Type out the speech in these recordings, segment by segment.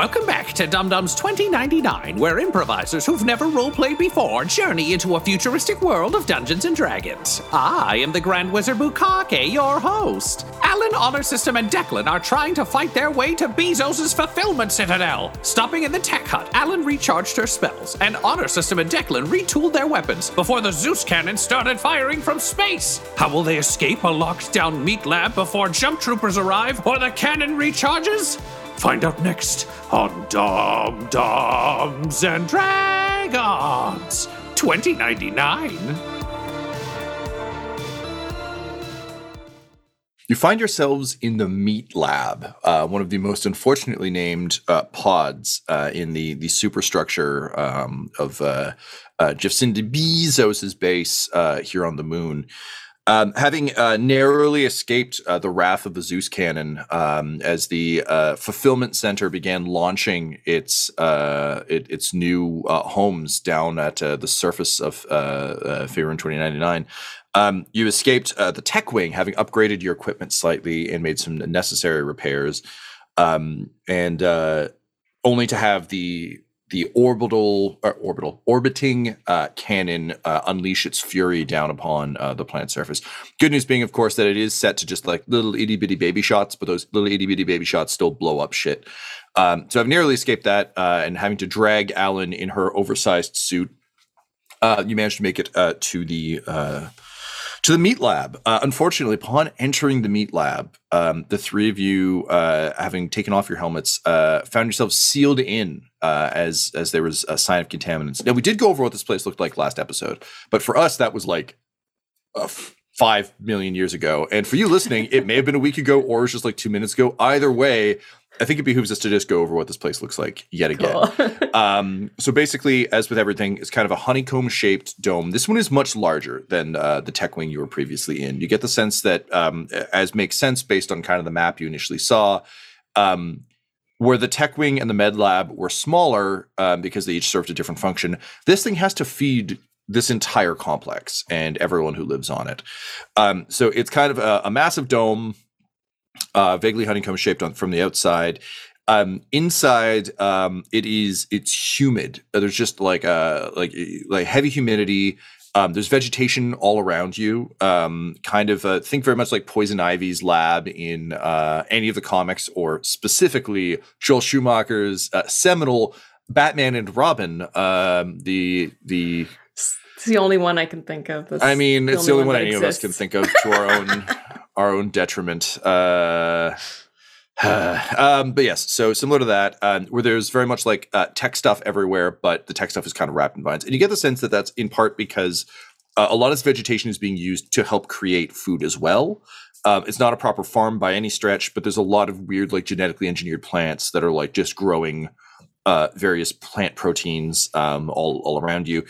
Welcome back to Dumb Dumbs 2099, where improvisers who've never roleplayed before journey into a futuristic world of Dungeons and Dragons. I am the Grand Wizard Bukake, your host. Alan, Honor System, and Declan are trying to fight their way to Bezos' fulfillment citadel. Stopping in the tech hut, Alan recharged her spells, and Honor System and Declan retooled their weapons before the Zeus cannon started firing from space. How will they escape a locked down meat lab before jump troopers arrive or the cannon recharges? Find out next on Dumb Dumbs and Dragons 2099. You find yourselves in the Meat Lab, uh, one of the most unfortunately named uh, pods uh, in the the superstructure um, of uh, uh, Jephson Bezos' base uh, here on the moon. Um, having uh, narrowly escaped uh, the wrath of the Zeus cannon um, as the uh, fulfillment center began launching its uh, it, its new uh, homes down at uh, the surface of uh, Faerun 2099, um, you escaped the tech wing, having upgraded your equipment slightly and made some necessary repairs, um, and only to have the the orbital uh, orbital orbiting uh, cannon uh, unleash its fury down upon uh, the planet's surface. Good news being, of course, that it is set to just like little itty bitty baby shots, but those little itty bitty baby shots still blow up shit. Um, so I've nearly escaped that, uh, and having to drag Alan in her oversized suit. Uh, you managed to make it to the to the meat lab. Uh, unfortunately, upon entering the meat lab, um, the three of you, uh, having taken off your helmets, uh, found yourselves sealed in uh, as as there was a sign of contaminants. Now, we did go over what this place looked like last episode, but for us, that was like five million years ago. And for you listening, it may have been a week ago or just like two minutes ago. Either way, I think it behooves us to just go over what this place looks like yet again. Cool. um, so basically, as with everything, it's kind of a honeycomb shaped dome. This one is much larger than uh, the tech wing you were previously in. You get the sense that, um, as makes sense based on kind of the map you initially saw, um, where the tech wing and the med lab were smaller um, because they each served a different function. This thing has to feed this entire complex and everyone who lives on it. Um, so it's kind of a, a massive dome uh, vaguely honeycomb shaped on from the outside. Um, inside, um, it is it's humid. Uh, there's just like uh like like heavy humidity. Um, there's vegetation all around you. Um, kind of uh, think very much like Poison Ivy's lab in uh, any of the comics, or specifically Joel Schumacher's uh, seminal Batman and Robin. Um, the the it's the only one I can think of. That's I mean, it's the only, one, one any exists. of us can think of to our own our own detriment. Uh, um, but yes, so similar to that, um, where there's very much like uh, tech stuff everywhere, but the tech stuff is kind of wrapped in vines, and you get the sense that that's in part because uh, a lot of this vegetation is being used to help create food as well. Um, it's not a proper farm by any stretch, but there's a lot of weird, like genetically engineered plants that are like just growing uh, various plant proteins um, all all around you.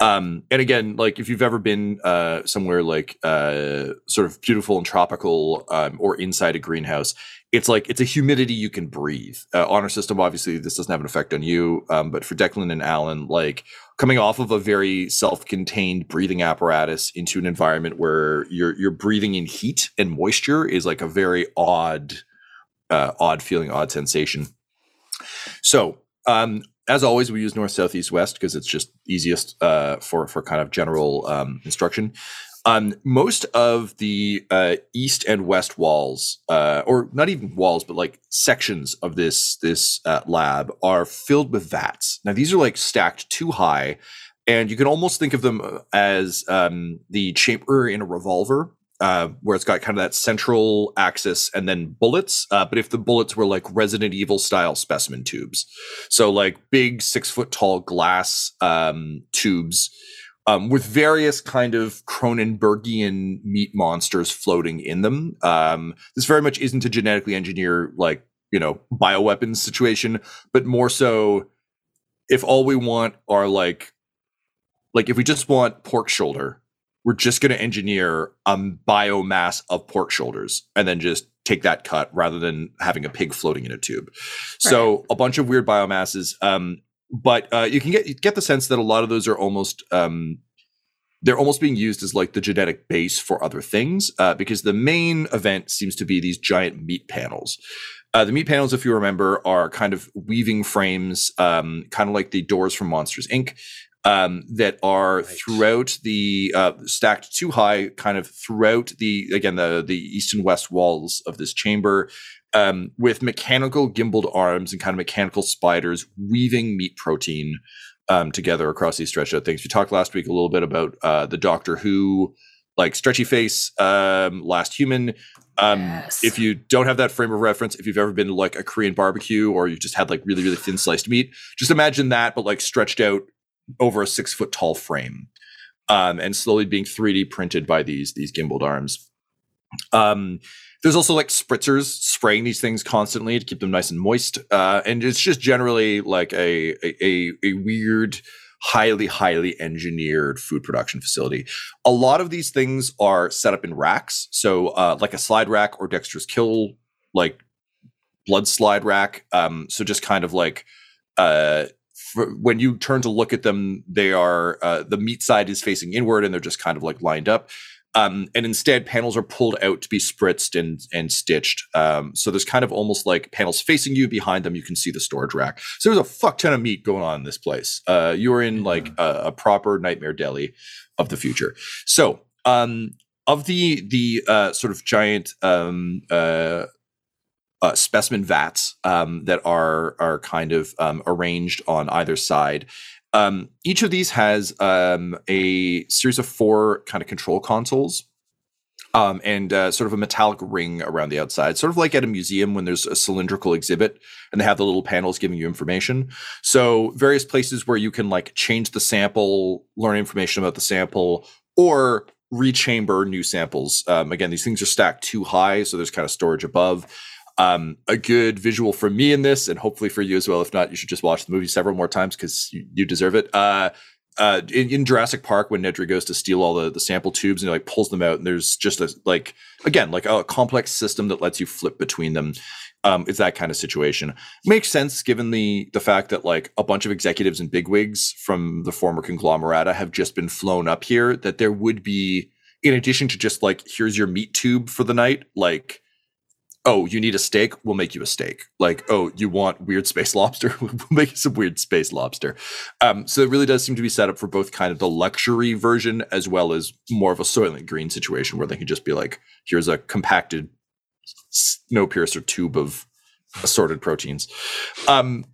Um, and again, like if you've ever been uh, somewhere like uh, sort of beautiful and tropical, um, or inside a greenhouse, it's like it's a humidity you can breathe. Uh, honor system, obviously, this doesn't have an effect on you, um, but for Declan and Alan, like coming off of a very self-contained breathing apparatus into an environment where you're you're breathing in heat and moisture is like a very odd, uh, odd feeling, odd sensation. So um, as always, we use north, south, east, west because it's just easiest uh, for for kind of general um, instruction. Um, most of the uh, east and west walls, uh, or not even walls, but like sections of this this uh, lab, are filled with vats. Now these are like stacked too high, and you can almost think of them as um, the chamber in a revolver uh, where it's got kind of that central axis and then bullets. Uh, but if the bullets were like Resident Evil style specimen tubes, so like big six foot tall glass um, tubes um, with various kind of Cronenbergian meat monsters floating in them. Um, this very much isn't a genetically engineered like you know bioweapons situation, but more so if all we want are like like if we just want pork shoulder we're just going to engineer a biomass of pork shoulders and then just take that cut rather than having a pig floating in a tube. Right. So a bunch of weird biomasses. Um, but uh, you can get you get the sense that a lot of those are almost um, they're almost being used as like the genetic base for other things uh, because the main event seems to be these giant meat panels. Uh, the meat panels, if you remember, are kind of weaving frames, um, kind of like the doors from Monsters Inc um, that are right. throughout the uh, stacked too high, kind of throughout the again the the east and west walls of this chamber, um, with mechanical gimbaled arms and kind of mechanical spiders weaving meat protein um, together across these stretched out things. We talked last week a little bit about uh, the Doctor Who like stretchy face, um, last human. Um, yes. If you don't have that frame of reference, if you've ever been to like a Korean barbecue or you've just had like really, really thin sliced meat, just imagine that, but like stretched out over a six foot tall frame, um, and slowly being 3D printed by these these gimbaled arms. Um, there's also like spritzers spraying these things constantly to keep them nice and moist, uh, and it's just generally like a a, a weird highly, highly engineered food production facility. A lot of these things are set up in racks. So, uh, like a slide rack or Dexter's Kill, like blood slide rack. Um, so just kind of like uh, when you turn to look at them, they are uh, the meat side is facing inward, and they're just kind of like lined up. Um, and instead, panels are pulled out to be spritzed and and stitched. Um, so there's kind of almost like panels facing you. Behind them, you can see the storage rack. So there's a fuck ton of meat going on in this place. Uh, you're in like a, a, proper nightmare deli of the future. So um, of the the uh, sort of giant um, uh, uh, specimen vats um, that are are kind of um, arranged on either side. Um, each of these has um, a series of four kind of control consoles. Um, and uh, sort of a metallic ring around the outside, sort of like at a museum when there's a cylindrical exhibit and they have the little panels giving you information. So, various places where you can like change the sample, learn information about the sample, or rechamber new samples. Um, again, these things are stacked too high, so there's kind of storage above. Um, a good visual for me in this, and hopefully for you as well. If not, you should just watch the movie several more times because you, you, deserve it. Uh, uh, in, in, Jurassic Park, when Nedry goes to steal all the, the sample tubes and he like pulls them out, and there's just a like again like a complex system that lets you flip between them. Um, it's that kind of situation. Makes sense given the the fact that like a bunch of executives and bigwigs from the former conglomerata have just been flown up here. That there would be, in addition to just like here's your meat tube for the night, like oh, you need a steak? We'll make you a steak. Like, oh, you want weird space lobster? we'll make you some weird space lobster. Um, so it really does seem to be set up for both kind of the luxury version as well as more of a Soylent Green situation where they can just be like, here's a compacted Snowpiercer tube of assorted proteins. Um,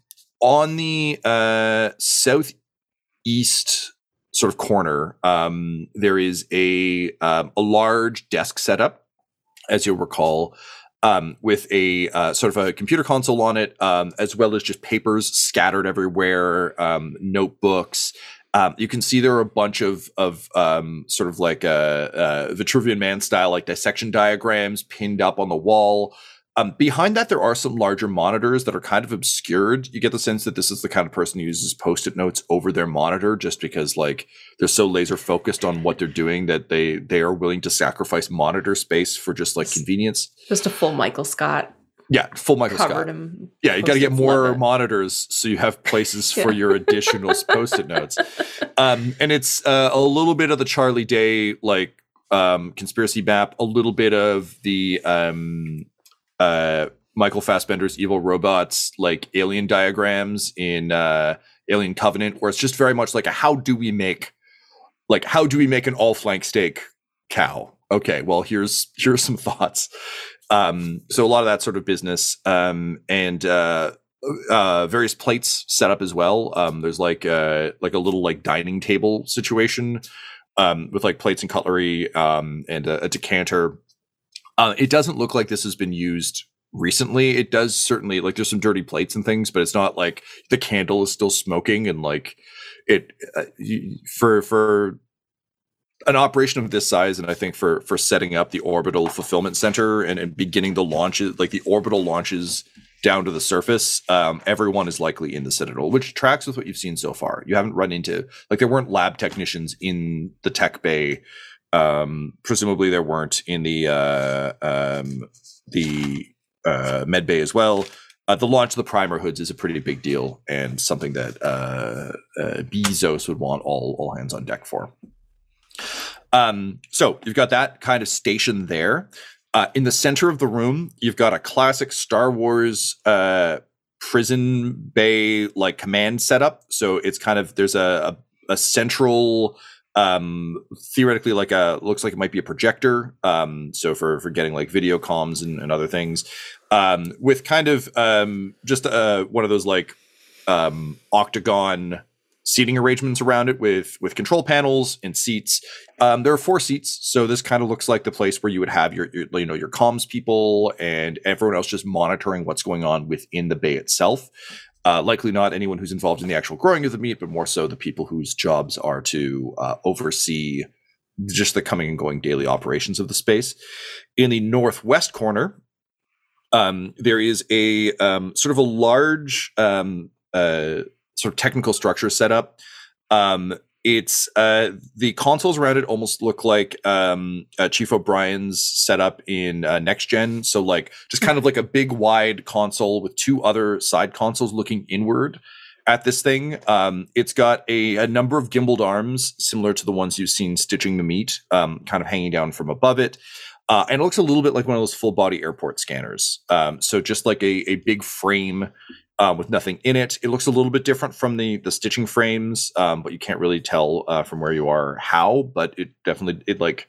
on the uh, southeast sort of corner, um, there is a um, a large desk setup, as you'll recall, um, with a uh, sort of a computer console on it, um, as well as just papers scattered everywhere, um, notebooks. Um, you can see there are a bunch of of um, sort of like a, a Vitruvian Man style like dissection diagrams pinned up on the wall. Um, behind that, there are some larger monitors that are kind of obscured. You get the sense that this is the kind of person who uses post-it notes over their monitor, just because like they're so laser focused on what they're doing that they they are willing to sacrifice monitor space for just like convenience. Just a full Michael Scott. Yeah, full Michael Scott. Yeah, you got to get more monitors so you have places yeah. for your additional post-it notes. Um, and it's uh, a little bit of the Charlie Day like um, conspiracy map, a little bit of the um, uh, Michael Fassbender's evil robots like alien diagrams in uh, Alien Covenant, where it's just very much like a how do we make like how do we make an all flank steak cow? Okay, well here's here's some thoughts. Um, so a lot of that sort of business, um, and uh, uh, various plates set up as well. Um, there's like a like a little like dining table situation um, with like plates and cutlery um, and a, a decanter. Uh, it doesn't look like this has been used recently. It does certainly like there's some dirty plates and things, but it's not like the candle is still smoking and like it uh, for for an operation of this size and i think for for setting up the orbital fulfillment center and, and beginning the launches like the orbital launches down to the surface um, everyone is likely in the citadel which tracks with what you've seen so far you haven't run into like there weren't lab technicians in the tech bay um, presumably there weren't in the uh, um, the uh, med bay as well uh, the launch of the primer hoods is a pretty big deal and something that uh, uh, Bezos would want all all hands on deck for. Um, so you've got that kind of station there. Uh, in the center of the room, you've got a classic Star Wars uh, prison bay like command setup. So it's kind of there's a, a, a central um theoretically like a looks like it might be a projector um so for for getting like video comms and, and other things um with kind of um just uh one of those like um octagon seating arrangements around it with with control panels and seats. Um, there are four seats, so this kind of looks like the place where you would have your, your, you know your comms people and everyone else just monitoring what's going on within the bay itself. Uh, likely not anyone who's involved in the actual growing of the meat, but more so the people whose jobs are to uh, oversee just the coming and going daily operations of the space. In the northwest corner, um, there is a um, sort of a large um, uh, sort of technical structure set up. It's uh, the consoles around it almost look like um, uh, Chief O'Brien's setup in uh, next gen. So like just kind of like a big wide console with two other side consoles looking inward at this thing. Um, it's got a, a, number of gimbaled arms similar to the ones you've seen stitching the meat, um, kind of hanging down from above it. Uh, and it looks a little bit like one of those full body airport scanners. Um, so just like a, a big frame uh, with nothing in it. It looks a little bit different from the the stitching frames, um, but you can't really tell uh, from where you are how. But it definitely it like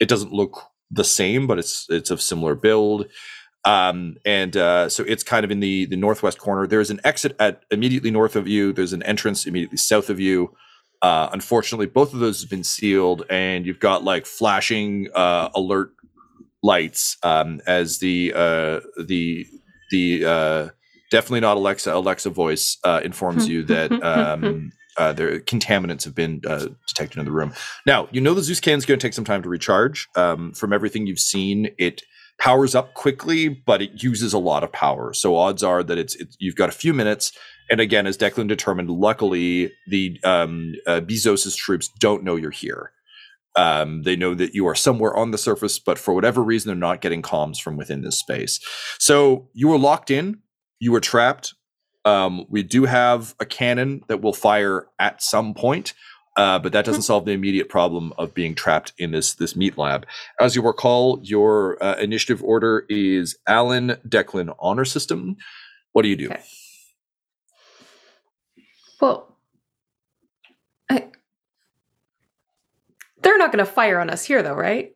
it doesn't look the same, but it's it's of similar build. Um, and uh, so it's kind of in the the northwest corner. There's an exit at immediately north of you. There's an entrance immediately south of you. Uh, unfortunately, both of those have been sealed, and you've got like flashing uh, alert lights um, as the uh, the the definitely not Alexa. Alexa voice uh, informs you that um, uh, there contaminants have been uh, detected in the room. Now you know the Zeus can is going to take some time to recharge. Um, from everything you've seen, it powers up quickly, but it uses a lot of power. So odds are that it's, it's you've got a few minutes. And again, as Declan determined, luckily the um, uh, Bezos's troops don't know you're here. Um, they know that you are somewhere on the surface, but for whatever reason, they're not getting comms from within this space. So you are locked in you were trapped. Um, we do have a cannon that will fire at some point, uh, but that doesn't hmm. solve the immediate problem of being trapped in this this meat lab. As you recall, your uh, initiative order is Alan Declan Honor System. What do you do? Okay. Well, I, they're not going to fire on us here, though, right?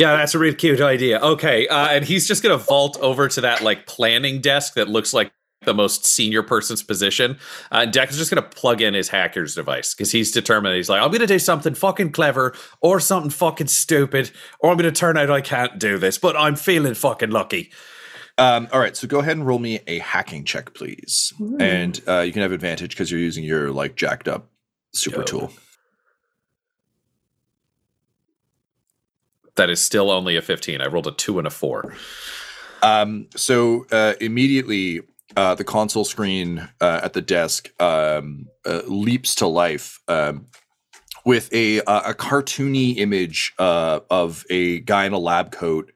Yeah, that's a really cute idea. Okay, uh, and he's just gonna vault over to that like planning desk that looks like the most senior person's position. Uh, and Deck is just gonna plug in his hacker's device because he's determined. He's like, I'm gonna do something fucking clever or something fucking stupid, or I'm gonna turn out I can't do this, but I'm feeling fucking lucky. Um, all right, so go ahead and roll me a hacking check, please, Ooh. and uh, you can have advantage because you're using your like jacked up super Yo. tool. That is still only a 15. I rolled a two and a four. Um, so uh, immediately, uh, the console screen uh, at the desk um, uh, leaps to life um, with a a cartoony image uh, of a guy in a lab coat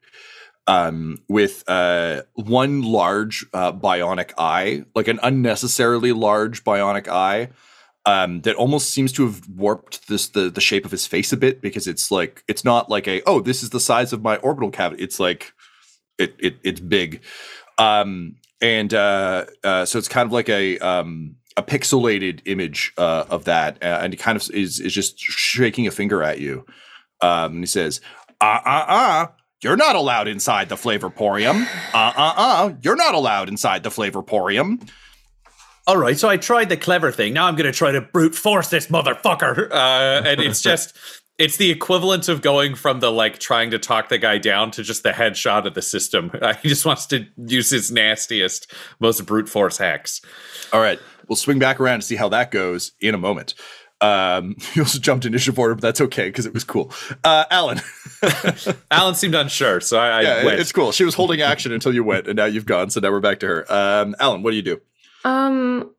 um, with uh, one large bionic eye, like an unnecessarily large bionic eye um, that almost seems to have warped this the the shape of his face a bit because it's like it's not like a oh this is the size of my orbital cavity. It's like it, it it's big, um, and uh, uh, so it's kind of like a um, a pixelated image uh, of that, uh, and he kind of is is just shaking a finger at you. Um, and he says, "Ah ah ah, You're not allowed inside the Flavorporium. Uh uh uh. You're not allowed inside the Flavorporium. All right, so I tried the clever thing. Now I'm going to try to brute force this motherfucker. Uh, and it's just, it's the equivalent of going from the like trying to talk the guy down to just the headshot of the system. Uh, he just wants to use his nastiest, most brute force hacks. All right, we'll swing back around to see how that goes in a moment. Um, you also jumped initiative order, but that's okay because it was cool. Uh, Alan, Alan seemed unsure, so I, I yeah, went. it's cool. She was holding action until you went, and now you've gone. So now we're back to her. Um, Alan, what do you do? Um.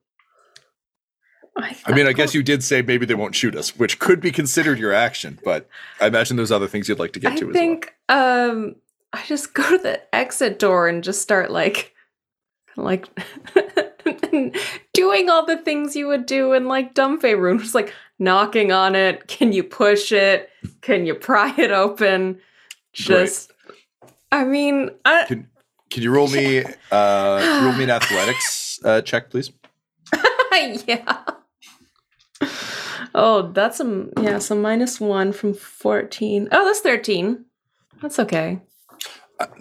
I, I mean, I guess you did say maybe they won't shoot us, which could be considered your action, but I imagine there's other things you'd like to get I to as think um I just go to the exit door and just start like like doing all the things you would do in like Dumbfay room, just like knocking on it. Can you push it? Can you pry it open? Just I mean, I. Can, can you roll me uh, roll me an athletics uh, check, please? yeah. Oh, that's a yeah, so minus one from fourteen. Oh, that's thirteen. That's okay.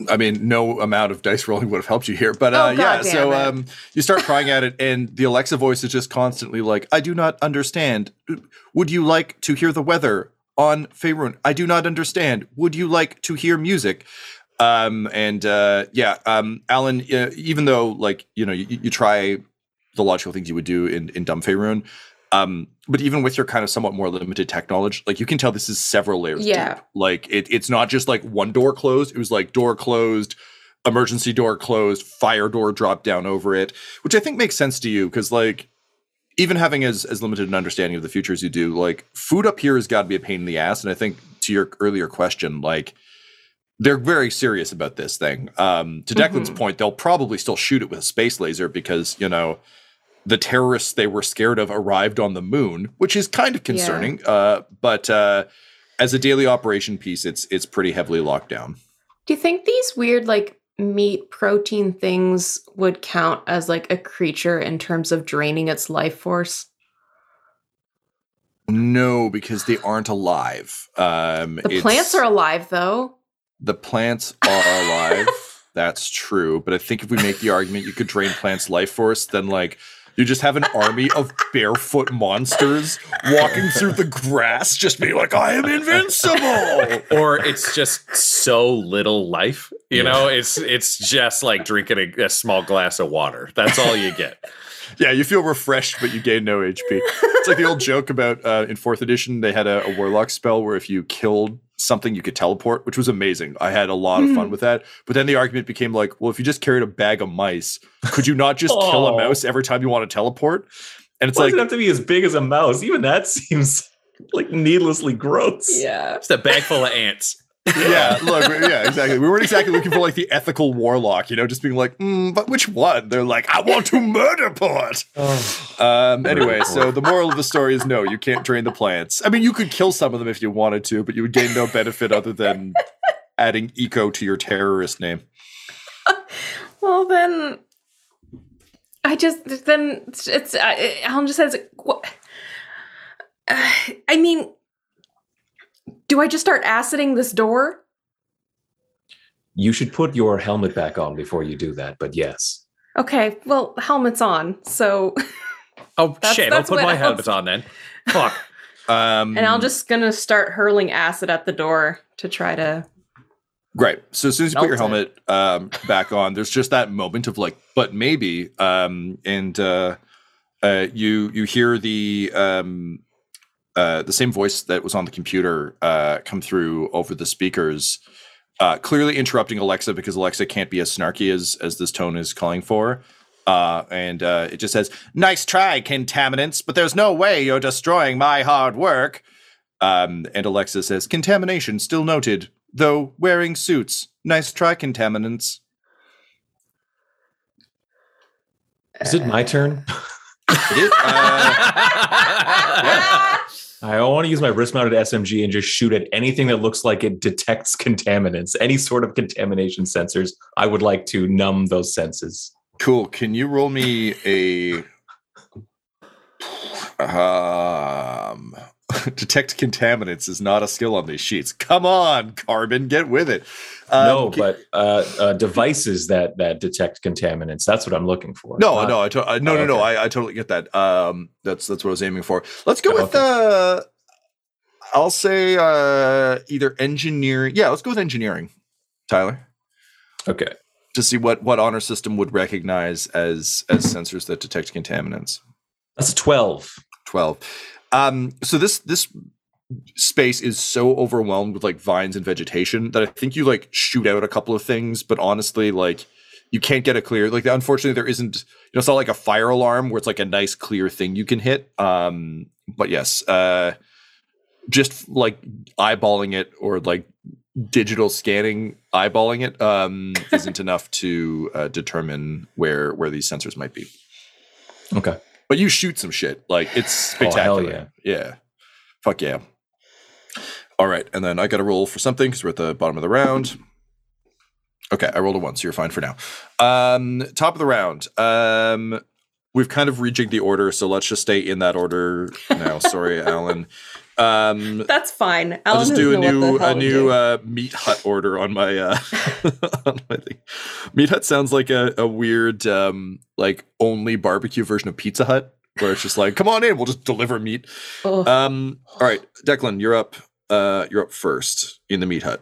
I mean, no amount of dice rolling would have helped you here, but uh, Oh, yeah. So um, you start crying at it, and the Alexa voice is just constantly like, "I do not understand. Would you like to hear the weather on Faerun? I do not understand. Would you like to hear music?" Um, and uh, yeah, um, Alan, uh, even though like you know you, you try the logical things you would do in in Dumb Faerun, um, but even with your kind of somewhat more limited tech knowledge, like you can tell this is several layers Yeah. deep. Like it, it's not just like one door closed. It was like door closed, emergency door closed, fire door dropped down over it, which I think makes sense to you because like even having as as limited an understanding of the future as you do, like food up here has got to be a pain in the ass. And I think to your earlier question, like they're very serious about this thing. Um, to Declan's Mhm. point, they'll probably still shoot it with a space laser because you know the terrorists they were scared of arrived on the moon, which is kind of concerning. Uh, but uh, as a daily operation piece, it's it's pretty heavily locked down. Do you think these weird like meat protein things would count as like a creature in terms of draining its life force? No, because they aren't alive. Um, The plants are alive though. The plants are alive. That's true, but I think if we make the argument you could drain plants' life force, then like you just have an army of barefoot monsters walking through the grass, just being like, "I am invincible." or it's just so little life. You know, it's it's just like drinking a, a small glass of water. That's all you get. Yeah, you feel refreshed, but you gain no HP. It's like the old joke about uh, in fourth edition, they had a, a warlock spell where if you killed something, you could teleport, which was amazing. I had a lot of fun hmm. with that. But then the argument became like, well, if you just carried a bag of mice, could you not just kill a Oh. mouse every time you want to teleport? And it's Why like, does it have to be as big as a mouse? Even that seems like needlessly gross. Yeah. Just a bag full of ants. Yeah, look, yeah, exactly. We weren't exactly looking for like the ethical warlock, you know, just being like, mm, but which one? They're like, I want to murder port. Um, anyway, so the moral of the story is no, you can't drain the plants. I mean, you could kill some of them if you wanted to, but you would gain no benefit other than adding eco to your terrorist name. Well then, I just then it's, it's uh, Alan just says, what? Uh, I mean, do I just start aciding this door? You should put your helmet back on before you do that, but yes. Okay, well, helmet's on, so Oh That's- shit! that's I'll put my else- helmet on then. Fuck. Um, and I'm just gonna start hurling acid at the door to try to. Right. So as soon as you put your helmet um, back on, there's just that moment of like, but maybe, um, and uh, uh, you you hear the um, uh, the same voice that was on the computer uh, come through over the speakers, uh, clearly interrupting Alexa because Alexa can't be as snarky as as this tone is calling for. Uh, and uh, it just says, "Nice try, contaminants, but there's no way you're destroying my hard work." Um, and Alexa says, "Contamination still noted, though wearing suits. Nice try, contaminants." Is it my turn? It is, uh, I want to use my wrist mounted SMG and just shoot at anything that looks like it detects contaminants, any sort of contamination sensors. I would like to numb those senses. cool. Can you roll me a um detect contaminants is not a skill on these sheets. Come on, carbon, get with it. Um, no, but uh, uh, devices that that detect contaminants. That's what I'm looking for. no, Not- no, I to- I, no, Oh, no, no. okay. I, I totally get that. Um, that's that's what I was aiming for. Let's go with uh, I'll say uh, either engineering. Yeah, let's go with engineering, Tyler, Okay. to see what what honor system would recognize as as sensors that detect contaminants. That's a 12. 12 um so this this space is so overwhelmed with like vines and vegetation that i think you like shoot out a couple of things but honestly like you can't get a clear like unfortunately there isn't you know it's not like a fire alarm where it's like a nice clear thing you can hit um but yes uh just like eyeballing it or like digital scanning eyeballing it um isn't enough to uh, determine where where these sensors might be Okay. But you shoot some shit. Like it's Oh, hell spectacular. yeah. Fuck yeah. All right. And then I got to roll for something because we're at the bottom of the round. Okay. I rolled a one, so you're fine for now. Um, top of the round. Um, we've kind of rejigged the order, so let's just stay in that order now. Sorry, Alan. Um, That's fine. Alan I'll just do a new a new uh, meat hut order on my uh, on my thing. Meat hut sounds like a, a weird um, like only barbecue version of Pizza Hut, where it's just like, come on in, we'll just deliver meat. Ugh. Um, all right, Declan, you're up. Uh, you're up first in the meat hut.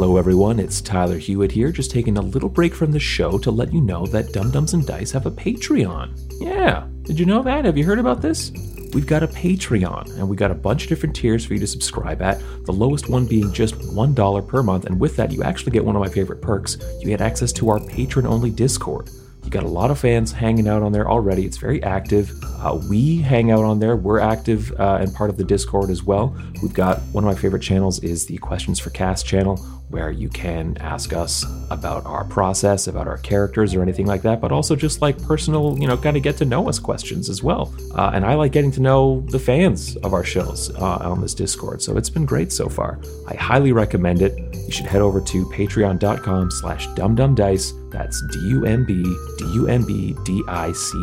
Hello, everyone. It's Tyler Hewitt here, just taking a little break from the show to let you know that Dumb Dumbs and Dice have a Patreon. Yeah, did you know that? Have you heard about this? We've got a Patreon, and we got a bunch of different tiers for you to subscribe at, the lowest one being just $1 per month. And with that, you actually get one of my favorite perks. You get access to our patron only Discord. You got a lot of fans hanging out on there already. It's very active. Uh, we hang out on there. We're active uh, and part of the Discord as well. We've got one of my favorite channels is the Questions for Cast channel, where you can ask us about our process, about our characters, or anything like that. But also just like personal, you know, kind of get to know us questions as well. Uh, and I like getting to know the fans of our shows uh, on this Discord. So it's been great so far. I highly recommend it. You should head over to patreon.com slash dumbdumbdice. That's D-U-M-B, D-U-M-B-D-I-C-E.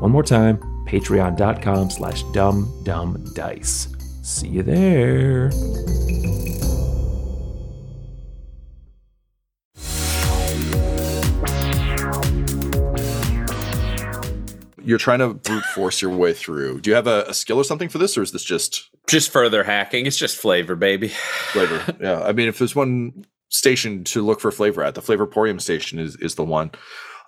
One more time, patreon.com slash dumbdumbdice. See you there. You're trying to brute force your way through. Do you have a, a skill or something for this, or is this just Just further hacking. It's just flavor, baby. flavor? yeah, I mean, if there's one station to look for flavor at, the Flavorporium station is is the one.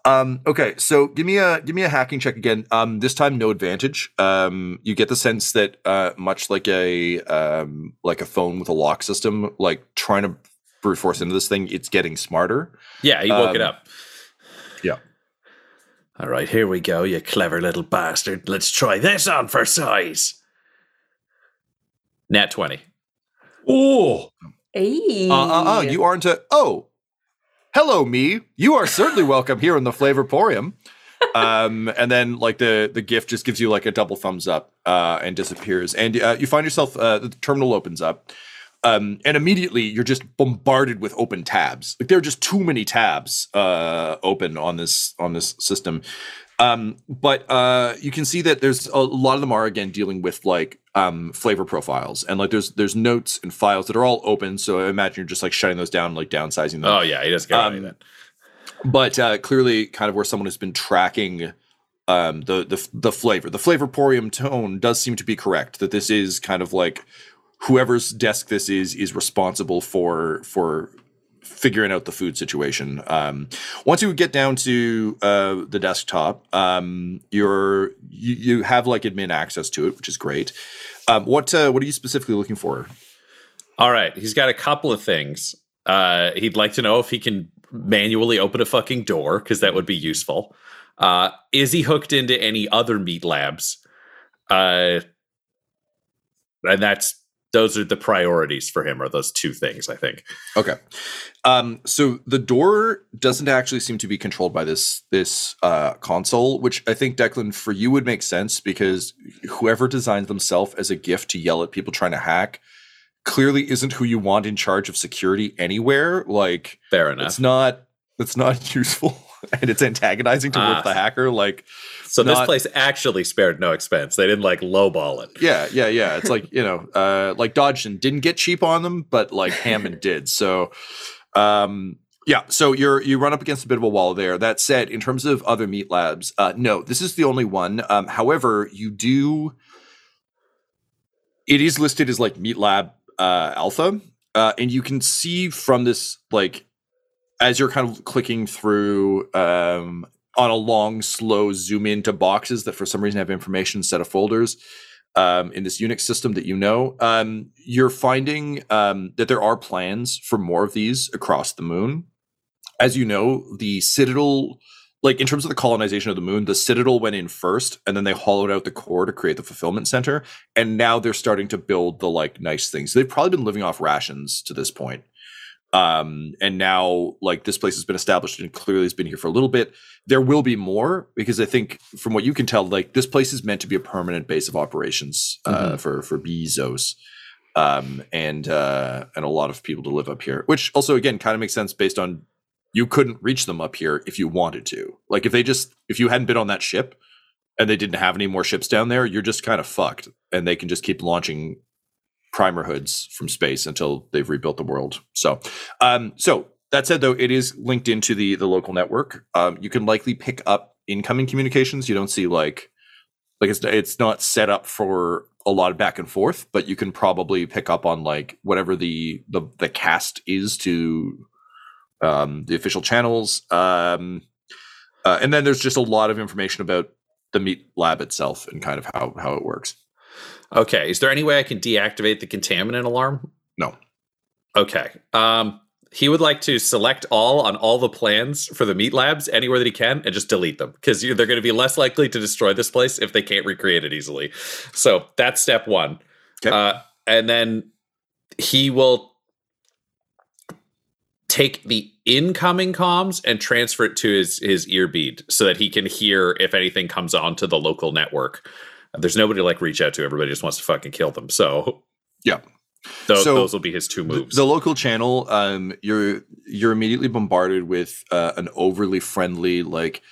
Um, okay, so give me a give me a hacking check again. Um, this time no advantage. Um, you get the sense that uh, much like a um, like a phone with a lock system, like trying to brute force into this thing, it's getting smarter. Yeah, he woke it Um, up. Yeah. All right, here we go, you clever little bastard. Let's try this on for size. Nat 20. Oh, Hey. Uh, uh, uh, you aren't a. Oh, hello, me. You are certainly welcome here in the Flavorporium. Um, and then like the the gift just gives you like a double thumbs up uh, and disappears, and uh, you find yourself uh, the terminal opens up, um, and immediately you're just bombarded with open tabs. Like there are just too many tabs uh, open on this on this system. Um, but uh, you can see that there's a lot of them are again dealing with like um, flavor profiles and like there's there's notes and files that are all open. So I imagine you're just like shutting those down, like downsizing them. Oh, yeah, he doesn't care about Um, that. But uh, clearly, kind of where someone has been tracking um, the the the flavor, the flavorporium tone does seem to be correct. That this is kind of like whoever's desk this is is responsible for for figuring out the food situation. Um, once you get down to uh, the desktop, um, you're you, you have like admin access to it, which is great. Um, what uh, what are you specifically looking for? All right, he's got a couple of things. Uh, he'd like to know if he can manually open a fucking door because that would be useful. Uh, is he hooked into any other meat labs? Uh, and that's those are the priorities for him. Are those two things? I think. Okay. Um, so the door doesn't actually seem to be controlled by this this uh, console, which I think Declan for you would make sense because whoever designed themselves as a gift to yell at people trying to hack clearly isn't who you want in charge of security anywhere. Like, Fair enough. it's not it's not useful and it's antagonizing towards Ah. the hacker. Like, So this place actually spared no expense. They didn't like lowball it. yeah, yeah, yeah. It's like you know, uh, like Dodgson didn't get cheap on them, but like Hammond did. So, um, yeah. So you're you run up against a bit of a wall there. That said, in terms of other meat labs, uh, no, this is the only one. Um, however, you do. It is listed as like Meat Lab uh, Alpha, uh, and you can see from this like as you're kind of clicking through um, on a long, slow zoom into boxes that for some reason have information instead of folders um, in this Unix system that you know, um, you're finding um, that there are plans for more of these across the moon. As you know, the Citadel, like in terms of the colonization of the moon, the Citadel went in first, and then they hollowed out the core to create the fulfillment center, and now they're starting to build the like nice things. They've probably been living off rations to this point um and now like this place has been established and clearly has been here for a little bit. There will be more because i think from what you can tell like this place is meant to be a permanent base of operations uh for for bezos. Um and uh and a lot of people to live up here which also again kind of makes sense based on you couldn't reach them up here if you wanted to. Like if they just if you hadn't been on that ship and they didn't have any more ships down there you're just kind of fucked and they can just keep launching primer hoods from space until they've rebuilt the world. So, um, so that said, though, it is linked into the the local network. Um, you can likely pick up incoming communications. You don't see like like it's it's not set up for a lot of back and forth, but you can probably pick up on like whatever the the the cast is to um, the official channels. Um, uh, and then there's just a lot of information about the meat lab itself and kind of how how it works. Okay. Is there any way I can deactivate the contaminant alarm? No. Okay. Um, he would like to select all on all the plans for the meat labs anywhere that he can and just delete them because they're going to be less likely to destroy this place if they can't recreate it easily. So that's step one. Okay. Uh, and then he will take the incoming comms and transfer it to his his ear bead so that he can hear if anything comes onto the local network. There's nobody to like reach out to. Everybody just wants to fucking kill them. So Yeah. those, So, those will be his two The- moves. The, local channel, um, you're you're immediately bombarded with uh, an overly friendly like.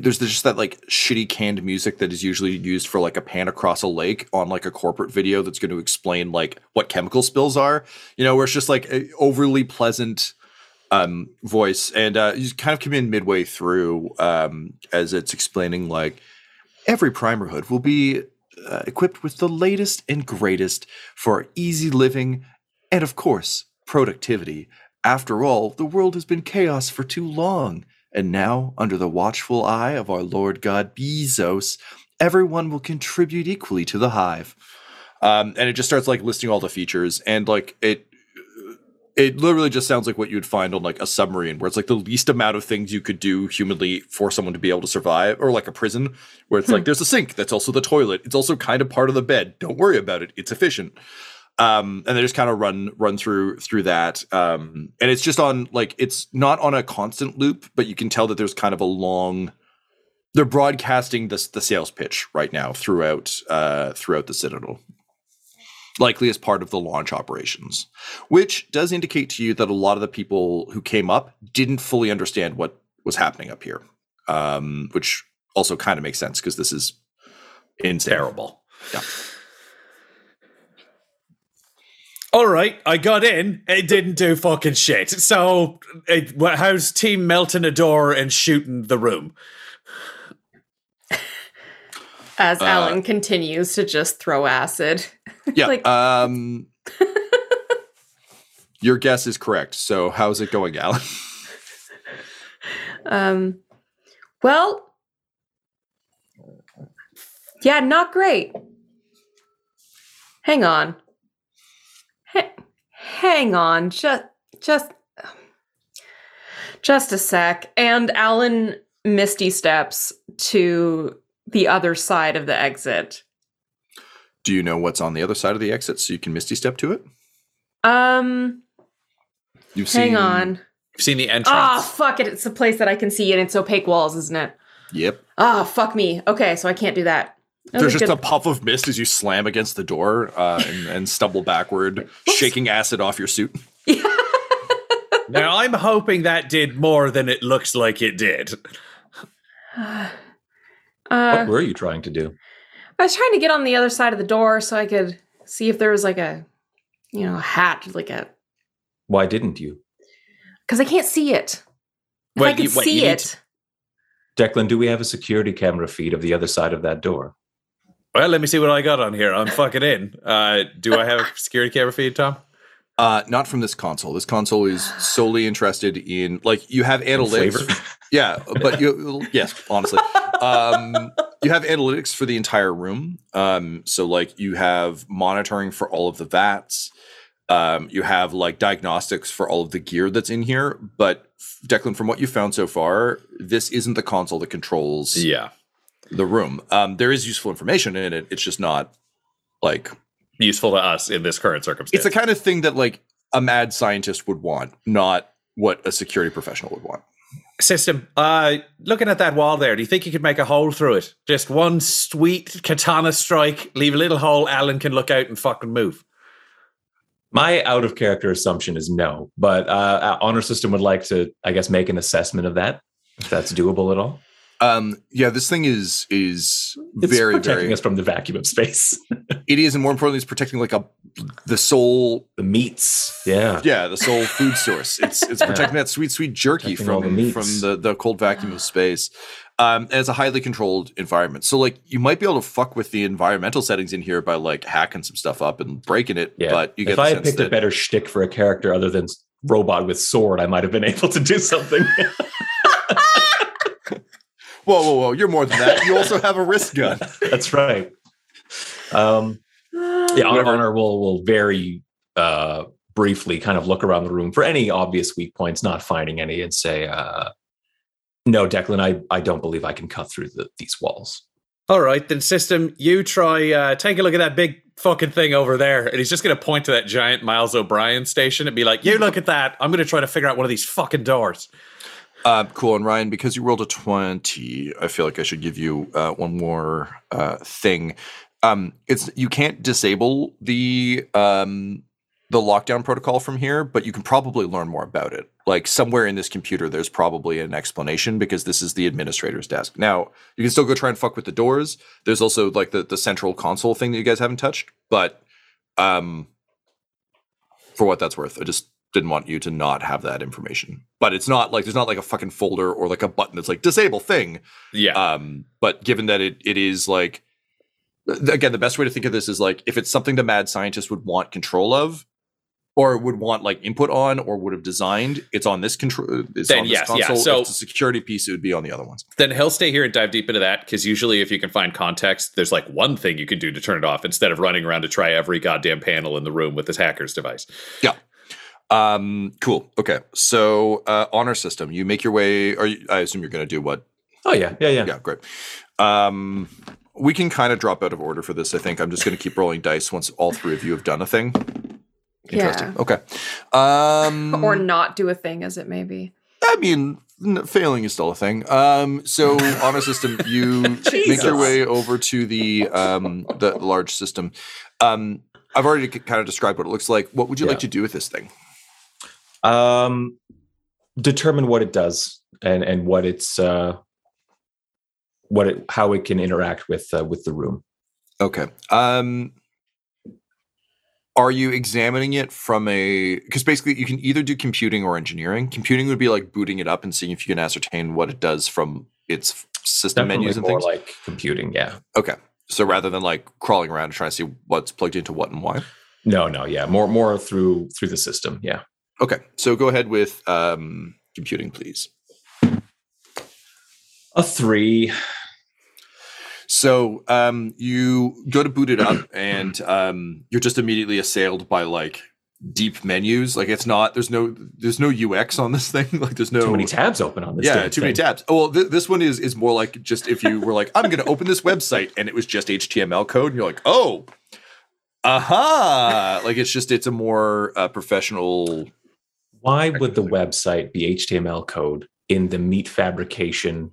There's just that like shitty canned music that is usually used for like a pan across a lake on like a corporate video that's going to explain like what chemical spills are. You know, where it's just like a overly pleasant um, voice, and uh, you kind of come in midway through um, as it's explaining like every primer hood will be uh, equipped with the latest and greatest for easy living and, of course, productivity. After all, the world has been chaos for too long. And now, under the watchful eye of our Lord God Bezos, everyone will contribute equally to the hive. Um, and it just starts like listing all the features and like it it literally just sounds like what you'd find on like a submarine where it's like the least amount of things you could do humanly for someone to be able to survive or like a prison where it's like there's a sink that's also the toilet it's also kind of part of the bed don't worry about it it's efficient. Um and they just kind of run run through through that um and it's just on like it's not on a constant loop but you can tell that there's kind of a long they're broadcasting this the sales pitch right now throughout uh throughout the citadel likely as part of the launch operations, which does indicate to you that a lot of the people who came up didn't fully understand what was happening up here, um, which also kind of makes sense because this is insane. Terrible. Yeah. All right, I got in. It didn't do fucking shit. So, it, how's team melting a door and shooting the room? As Uh, Alan continues to just throw acid. Yeah. Like- um, your guess is correct. So, how's it going, Alan? Um, well, yeah, not great. Hang on. Ha- hang on. Just, just, just a sec. And Alan Misty steps to the other side of the exit. Do you know what's on the other side of the exit so you can misty step to it? Um, You've hang seen on. You've seen the entrance. Ah, fuck it. It's a place that I can see and it's opaque walls, isn't it? Yep. Ah, fuck me. Okay, so I can't do that. That There's just good- a puff of mist as you slam against the door uh, and, and stumble backward, shaking acid off your suit. now I'm hoping that did more than it looks like it did. Uh, what were you trying to do? I was trying to get on the other side of the door so I could see if there was like a, you know, a hat, like a, Why didn't you? because I can't see it. If I Wait, could you- wait, see it, to- Declan, do we have a security camera feed of the other side of that door? Well, let me see what I got on here. I'm fucking in. Uh, do I have a security camera feed, Tom? Uh, not from this console. This console is solely interested in like you have analytics. Yeah, but you yes, honestly, um, you have analytics for the entire room. Um, so like you have monitoring for all of the vats. Um, you have like diagnostics for all of the gear that's in here. But Declan, from what you found so far, this isn't the console that controls Yeah. the room. Um, there is useful information in it. It's just not like Useful to us in this current circumstance. it's the kind of thing that like a mad scientist would want, not what a security professional would want. System, uh, looking at that wall there, do you think you could make a hole through it? Just one sweet katana strike, leave a little hole, Alan can look out and fucking move. My out of character assumption is no, but uh, our honor system would like to, I guess, make an assessment of that. If that's doable at all. Um, yeah, this thing is is It's very protecting very. us from the vacuum of space. It is, and more importantly, it's protecting like a the soul. the meats, yeah. Yeah, the soul food source. It's it's protecting that sweet sweet jerky Protecting all the from from the the cold vacuum of space. Um, and it's a highly controlled environment. So like you might be able to fuck with the environmental settings in here by like hacking some stuff up and breaking it. Yeah. But you get if the I had picked a better shtick for a character other than robot with sword, I might have been able to do something. whoa whoa whoa, you're more than that. You also have a wrist gun. That's right. Um, yeah, honor, honor will will very uh, briefly kind of look around the room for any obvious weak points, not finding any, and say, uh, "No, Declan, I I don't believe I can cut through the, these walls." All right, then, system, you try, uh, take a look at that big fucking thing over there. And he's just going to point to that giant Miles O'Brien station and be like, you look at that. I'm going to try to figure out one of these fucking doors. Uh, cool. And Ryan, because you rolled a 20, I feel like I should give you uh, one more uh, thing. Um, it's you can't disable the um, the lockdown protocol from here, but you can probably learn more about it. Like somewhere in this computer, there's probably an explanation because this is the administrator's desk. Now you can still go try and fuck with the doors. There's also like the the central console thing that you guys haven't touched, but um, for what that's worth, I just didn't want you to not have that information. But it's not like there's not like a fucking folder or like a button that's like disable thing. Yeah. Um, but given that it it is like again, the best way to think of this is like if it's something the mad scientist would want control of, or would want like input on, or would have designed, it's on this control. It's Then on this yes, yeah, console. so- if it's a security piece, it would be on the other ones. then he'll stay here and dive deep into that because usually if you can find context there's like one thing you can do to turn it off instead of running around to try every goddamn panel in the room with this hacker's device Yeah. Um. Cool. Okay. So, uh, honor system. You make your way. Or you, I assume you're going to do what Oh yeah, yeah, yeah. Yeah, great. Um, we can kind of drop out of order for this. I think I'm just going to keep rolling dice once all three of you have done a thing. Interesting. Yeah. Okay. Um, or not do a thing as it may be. I mean, n- failing is still a thing. Um, so honor system, you make your way over to the um the large system. Um, I've already kind of described what it looks like. What would you like to do with this thing? Um, determine what it does and and what it's uh, what it how it can interact with uh, with the room. Okay. Um are you examining it from a because basically you can either do computing or engineering. Computing would be like booting it up and seeing if you can ascertain what it does from its system Definitely menus and more things. like computing. Yeah. okay. So rather than like crawling around and trying to see what's plugged into what and why. No, no, yeah, more more through through the system. Yeah. Okay. So go ahead with um computing, please. A three. So um, you go to boot it up, and um, you're just immediately assailed by like deep menus. Like it's not. There's no. There's no UX on this thing. Like there's no Too many tabs open on this. yeah, too many tabs. Oh, well, th- this one is is more like just if you were like, I'm going to open this website, and it was just HTML code, and you're like, oh, aha! Like it's just it's a more uh, professional. Why would the website be HTML code in the meat fabrication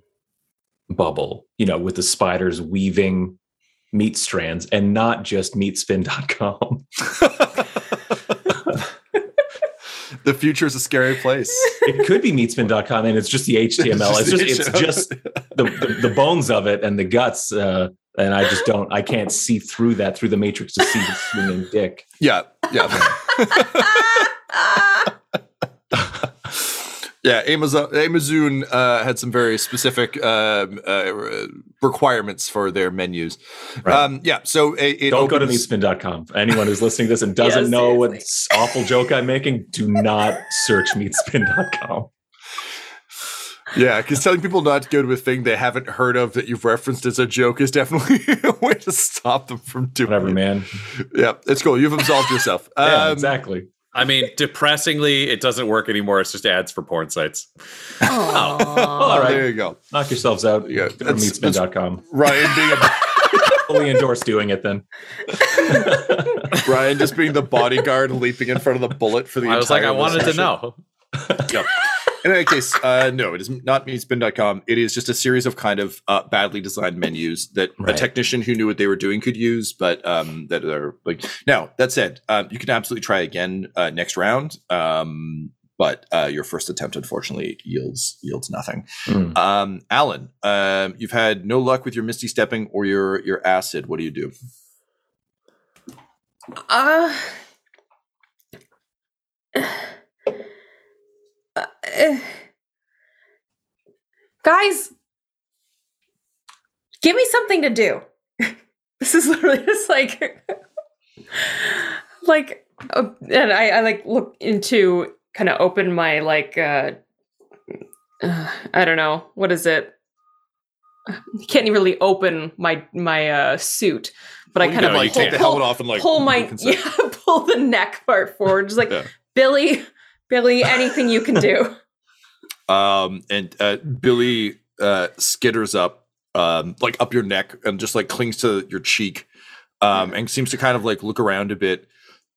bubble? You know, with the spiders weaving meat strands and not just meatspin.com. the future is a scary place. it could be meatspin.com and it's just the HTML. It's just it's just the, the, the bones of it and the guts. Uh, and I just don't I can't see through that through the matrix to see the swinging dick. yeah, yeah. Yeah, Amazon Amazon uh, had some very specific um, uh, requirements for their menus. Right. Um, yeah, so it, it Don't go to opens- meatspin.com. Anyone who's listening to this and doesn't Yeah, know what seriously. awful joke I'm making, do not search meatspin.com. Yeah, because telling people not to go to a thing they haven't heard of that you've referenced as a joke is definitely a way to stop them from doing Whatever, it. man. Yeah, it's cool. You've absolved yourself. Yeah, Um, exactly. I mean, depressingly, it doesn't work anymore. It's just ads for porn sites. Aw. Oh. All right. There you go. Knock yourselves out. Yeah, Go to that's- that's- meatspin.com. Ryan being a, Fully endorse doing it then. Ryan just being the bodyguard leaping in front of the bullet for the I was like, I entire wanted to know. Yep. In any case, uh, no, it is not meatspin.com. It is just a series of kind of uh, badly designed menus that a technician who knew what they were doing could use, but um, that are like. Now, that said, um, you can absolutely try again uh, next round, um, but uh, your first attempt, unfortunately, yields yields nothing. Um, Alan, um, you've had no luck with your misty stepping or your your acid. What do you do? Uh, uh, guys, give me something to do. this is literally just like, like, uh, and I, I like look into kind of open my like, uh, uh, I don't know, what is it? Can't even really open my my uh, suit, but I Well, you kind of like take the helmet off and like pull my yeah, pull the neck part forward. Just like Yeah. Billy, Billy, anything you can do. Um, and uh, Billy uh, skitters up, um, like up your neck, and just like clings to your cheek, um, and seems to kind of like look around a bit,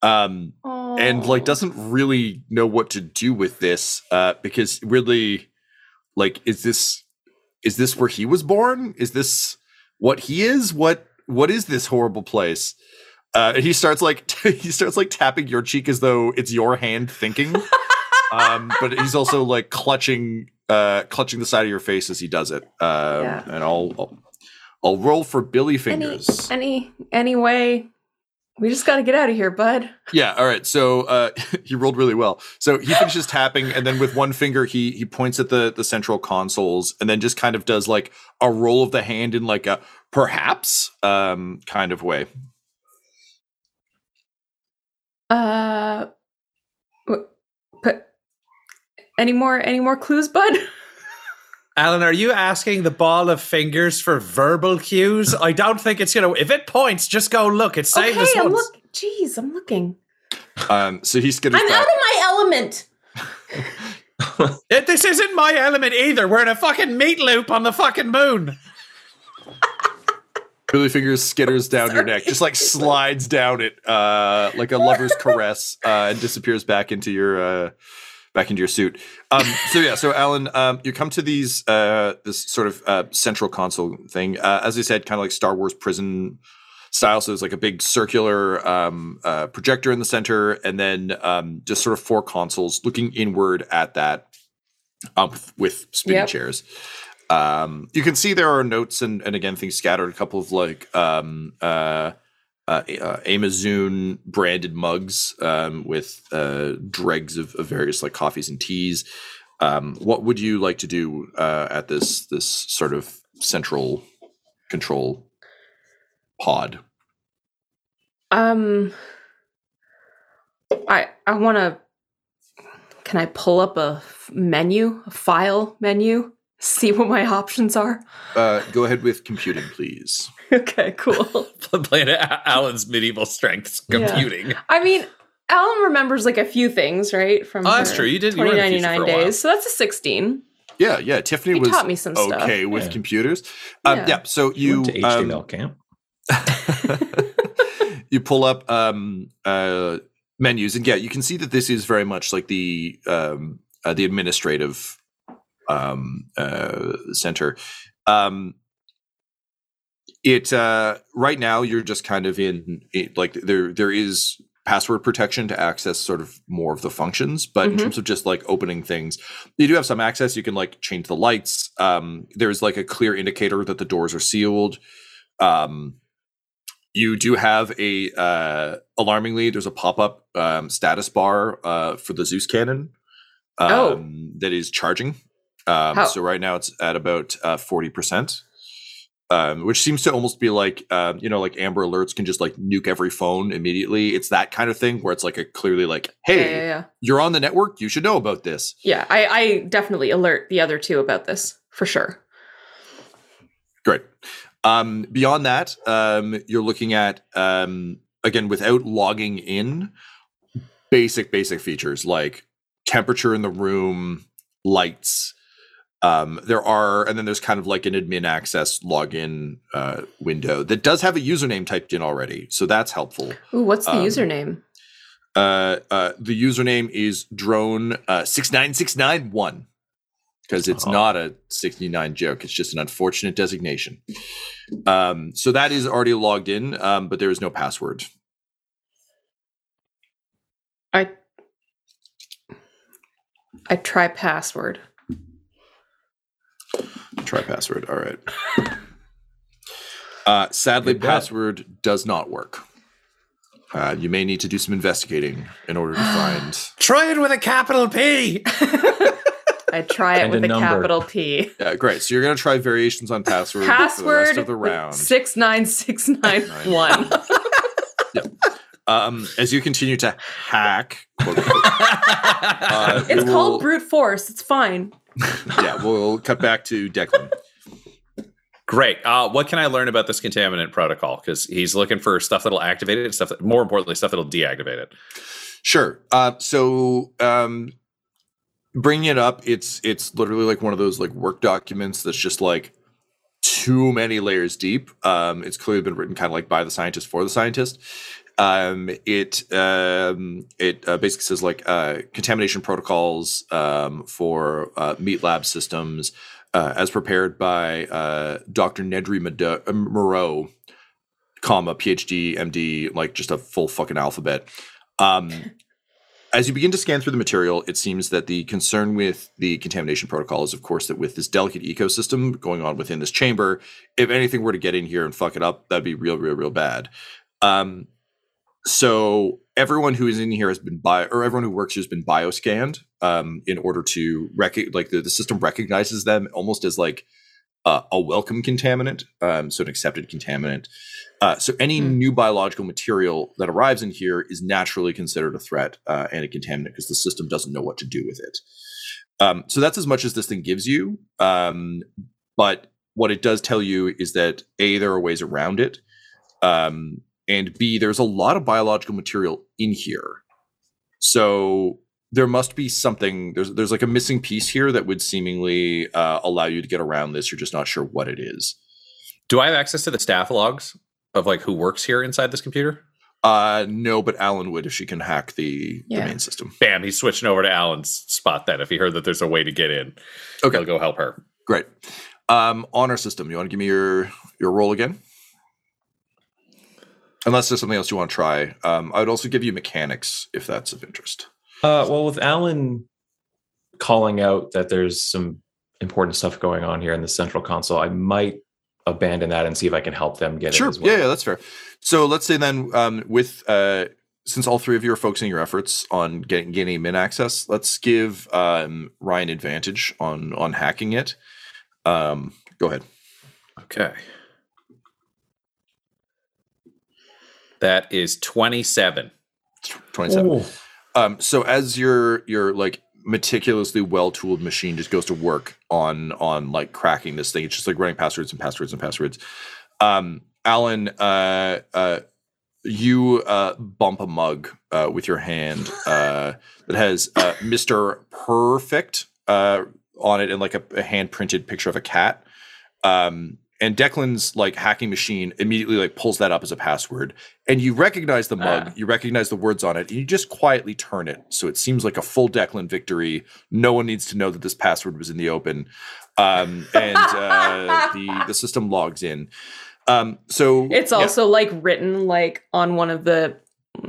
um, and like doesn't really know what to do with this, uh, because really, like, is this is this where he was born? Is this what he is? What what is this horrible place? Uh, and he starts like he starts like tapping your cheek as though it's your hand thinking um, but he's also like clutching uh clutching the side of your face as he does it. Um, Yeah. and I'll, I'll I'll roll for Billy fingers. any any way. We just got to get out of here, bud. yeah, all right. So uh he rolled really well. So he finishes tapping and then with one finger he he points at the the central consoles and then just kind of does like a roll of the hand in like a perhaps um kind of way. Uh, any more any more clues, bud? Alan, are you asking the ball of fingers for verbal cues? I don't think it's gonna. If it points, just go look. It's saying okay, this I'm once. look. Jeez, I'm looking. Um so he skitters I'm back. out of my element. Eh, This isn't my element either. We're in a fucking meat loop on the fucking moon. Billy fingers skitters down your neck, just like slides down it, uh, like a lover's caress, uh, and disappears back into your uh, back into your suit. Um, so yeah, so Alan, um, you come to these uh, this sort of uh, central console thing. Uh, as I said, kind of like Star Wars prison style. So there's like a big circular um, uh, projector in the center, and then um, just sort of four consoles looking inward at that, um, with, with spinning Yep. chairs. Um, you can see there are notes and, and again things scattered. A couple of like um, uh, uh, uh, Amazon branded mugs um, with uh, dregs of, of various like coffees and teas. Um, what would you like to do uh, at this this sort of central control pod? Um, I I want to. Can I pull up a menu, a file menu, see what my options are? Uh, go ahead with computing, please. Okay, cool. Playing Alan's medieval strengths Yeah. computing. I mean, Alan remembers like a few things, right? From Oh, that's true. You did- you were in the future 2099 for a while. days. So that's a 16. Yeah, yeah. Tiffany He was taught me some stuff. okay with Yeah. computers. Um, Yeah. yeah. So You you went to um, HTML camp. you pull up um, uh, menus, and yeah, you can see that this is very much like the um, uh, the administrative um, uh, center. Um, it uh, right now you're just kind of in it, like there there is password protection to access sort of more of the functions but in Mhm. terms of just like opening things you do have some access you can like change the lights um there's like a clear indicator that the doors are sealed um you do have a uh alarmingly there's a pop-up um status bar uh for the zeus cannon um Oh. that is charging um How- so right now it's at about uh 40% um, which seems to almost be like um, you know like amber alerts can just like nuke every phone immediately. It's that kind of thing where it's like a clearly like hey Yeah, yeah, yeah. you're on the network. You should know about this. Yeah, I, I definitely alert the other two about this for sure. great. Um, beyond that um, you're looking at um, again without logging in basic basic features like temperature in the room lights um, there are and then there's kind of like an admin access login uh, window that does have a username typed in already so that's helpful Ooh, what's the Um, username? uh, uh, the username is drone uh, 69691 because it's Oh. not a 69 joke. It's just an unfortunate designation. Um, so that is already logged in, um, but there is no password. I I try password. Try password. All right. Uh, sadly, password does not work. Uh, you may need to do some investigating in order to find. Try it with a capital P. I try it And with a, number. capital P. Yeah, great. So you're going to try variations on password, for the Password rest of the round. six nine six nine one. Um, as you continue to hack, quote, unquote, uh, It's we called will- brute force. It's fine. Yeah, we'll cut back to Declan. Great. Uh, what can I learn about this contaminant protocol? Because he's looking for stuff that'll activate it, stuff that, more importantly, stuff that'll deactivate it. Sure. Uh, so um, bringing it up, it's it's literally like one of those like work documents that's just like too many layers deep. Um, it's clearly been written kind of like by the scientist for the scientist. Um, it um, it uh, basically says like uh, contamination protocols um, for uh, meat lab systems uh, as prepared by uh, Dr. Nedry uh, Moreau, comma PhD, MD, like just a full fucking alphabet. Um, as you begin to scan through the material, it seems that the concern with the contamination protocol is, of course, that with this delicate ecosystem going on within this chamber, if anything were to get in here and fuck it up, that'd be real, real, real bad. Um, so everyone who is in here has been bio, or everyone who works here has been bioscanned um, in order to rec- like the, the system recognizes them almost as like uh, a welcome contaminant, um, so an accepted contaminant. Uh, so any Hmm. new biological material that arrives in here is naturally considered a threat uh, and a contaminant because the system doesn't know what to do with it. Um, so that's as much as this thing gives you. Um, but what it does tell you is that a there are ways around it, um, and b there's a lot of biological material in here. So there must be something. There's there's like a missing piece here that would seemingly uh, allow you to get around this. You're just not sure what it is. Do I have access to the staff logs of like who works here inside this computer? Uh, no, but Alan would if she can hack the, the main system. Bam, he's switching over to Alan's spot then if he heard that there's a way to get in. Okay. He'll go help her. Great. Um, honor system, you want to give me your your roll again? Unless there's something else you want to try. Um, I would also give you mechanics if that's of interest. Uh, well, with Alan calling out that there's some important stuff going on here in the central console, I might abandon that and see if I can help them get sure. it as well. Yeah, yeah, that's fair. So let's say then, um, with uh, since all three of you are focusing your efforts on getting gaining min access, let's give um, Ryan advantage on on hacking it. Um, go ahead. Okay. That is 27. Twenty-seven. Ooh. Um, so as your your like meticulously well tooled machine just goes to work on on like cracking this thing, it's just like running passwords and passwords and passwords. Um, Alan uh, uh, you uh, bump a mug uh, with your hand uh, that has uh, Mr. Perfect uh, on it and like a, a hand printed picture of a cat. Um, and Declan's like hacking machine immediately like pulls that up as a password. And you recognize the mug, Ah. you recognize the words on it, and you just quietly turn it. So it seems like a full Declan victory. No one needs to know that this password was in the open. Um, and uh, the, the system logs in. Um, so It's yeah. also like written like on one of the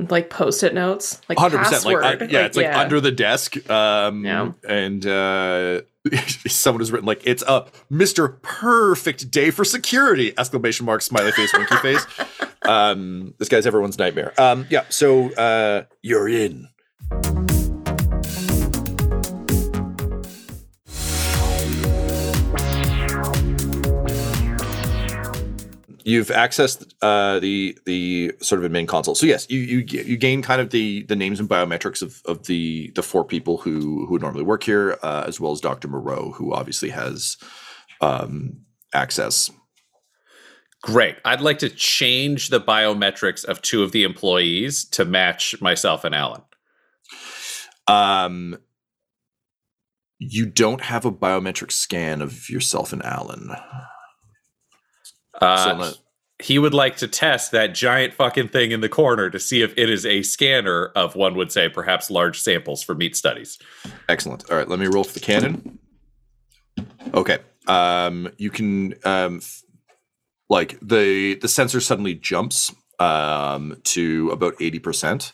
like post-it notes, like hundred percent. Like, password. uh, yeah, it's like yeah. under the desk. Um, Yeah. and uh, someone has written like it's a Mister Perfect day for security! Exclamation mark! Smiley face! Winky face. Um, this guy's everyone's nightmare. Um, yeah. So uh, you're in. You've accessed uh, the the sort of admin console. So yes, you you you gain kind of the the names and biometrics of of the the four people who who normally work here, uh, as well as Dr. Moreau, who obviously has um, access. Great. I'd like to change the biometrics of two of the employees to match myself and Alan. Um, you don't have a biometric scan of yourself and Alan. Uh, he would like to test that giant fucking thing in the corner to see if it is a scanner of one would say perhaps large samples for meat studies. Excellent. All right, let me roll for the cannon. Okay. Um, you can um, f- like the the sensor suddenly jumps um to about eighty percent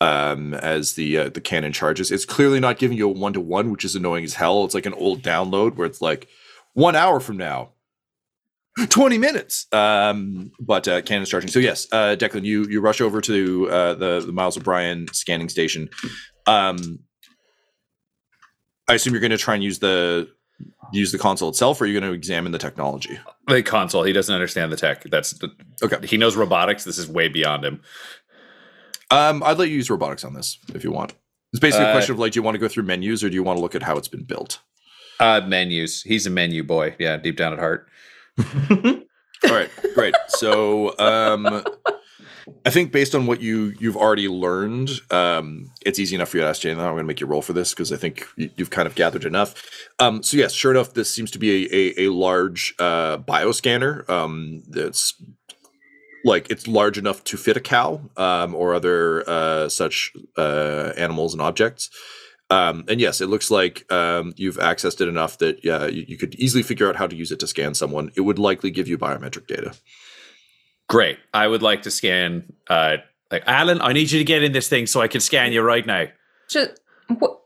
um as the uh, the cannon charges. It's clearly not giving you a one to one, which is annoying as hell. It's like an old download where it's like one hour from now. 20 minutes um but uh cannon's charging so yes uh declan you you rush over to uh the, the miles o'brien scanning station um I assume you're going to try and use the use the console itself, or you're going to examine the technology. The console, he doesn't understand the tech. That's the, Okay. He knows robotics. This is way beyond him. Um, I'd let you use robotics on this if you want. It's basically a Uh, question of like, do you want to go through menus or do you want to look at how it's been built? Uh, menus. He's a menu boy. Yeah, deep down at heart. All right, great. So, um, I think based on what you you've already learned, um, it's easy enough for you to ask Jane. I'm going to make you roll for this because I think you, you've kind of gathered enough. Um, so yes, sure enough, this seems to be a a, a large uh, bioscanner. Um, that's like it's large enough to fit a cow um, or other uh, such uh, animals and objects. Um, and yes, it looks like um, you've accessed it enough that yeah, you, you could easily figure out how to use it to scan someone. It would likely give you biometric data. Great. I would like to scan. Uh, like Alan, I need you to get in this thing so I can scan you right now. Just what?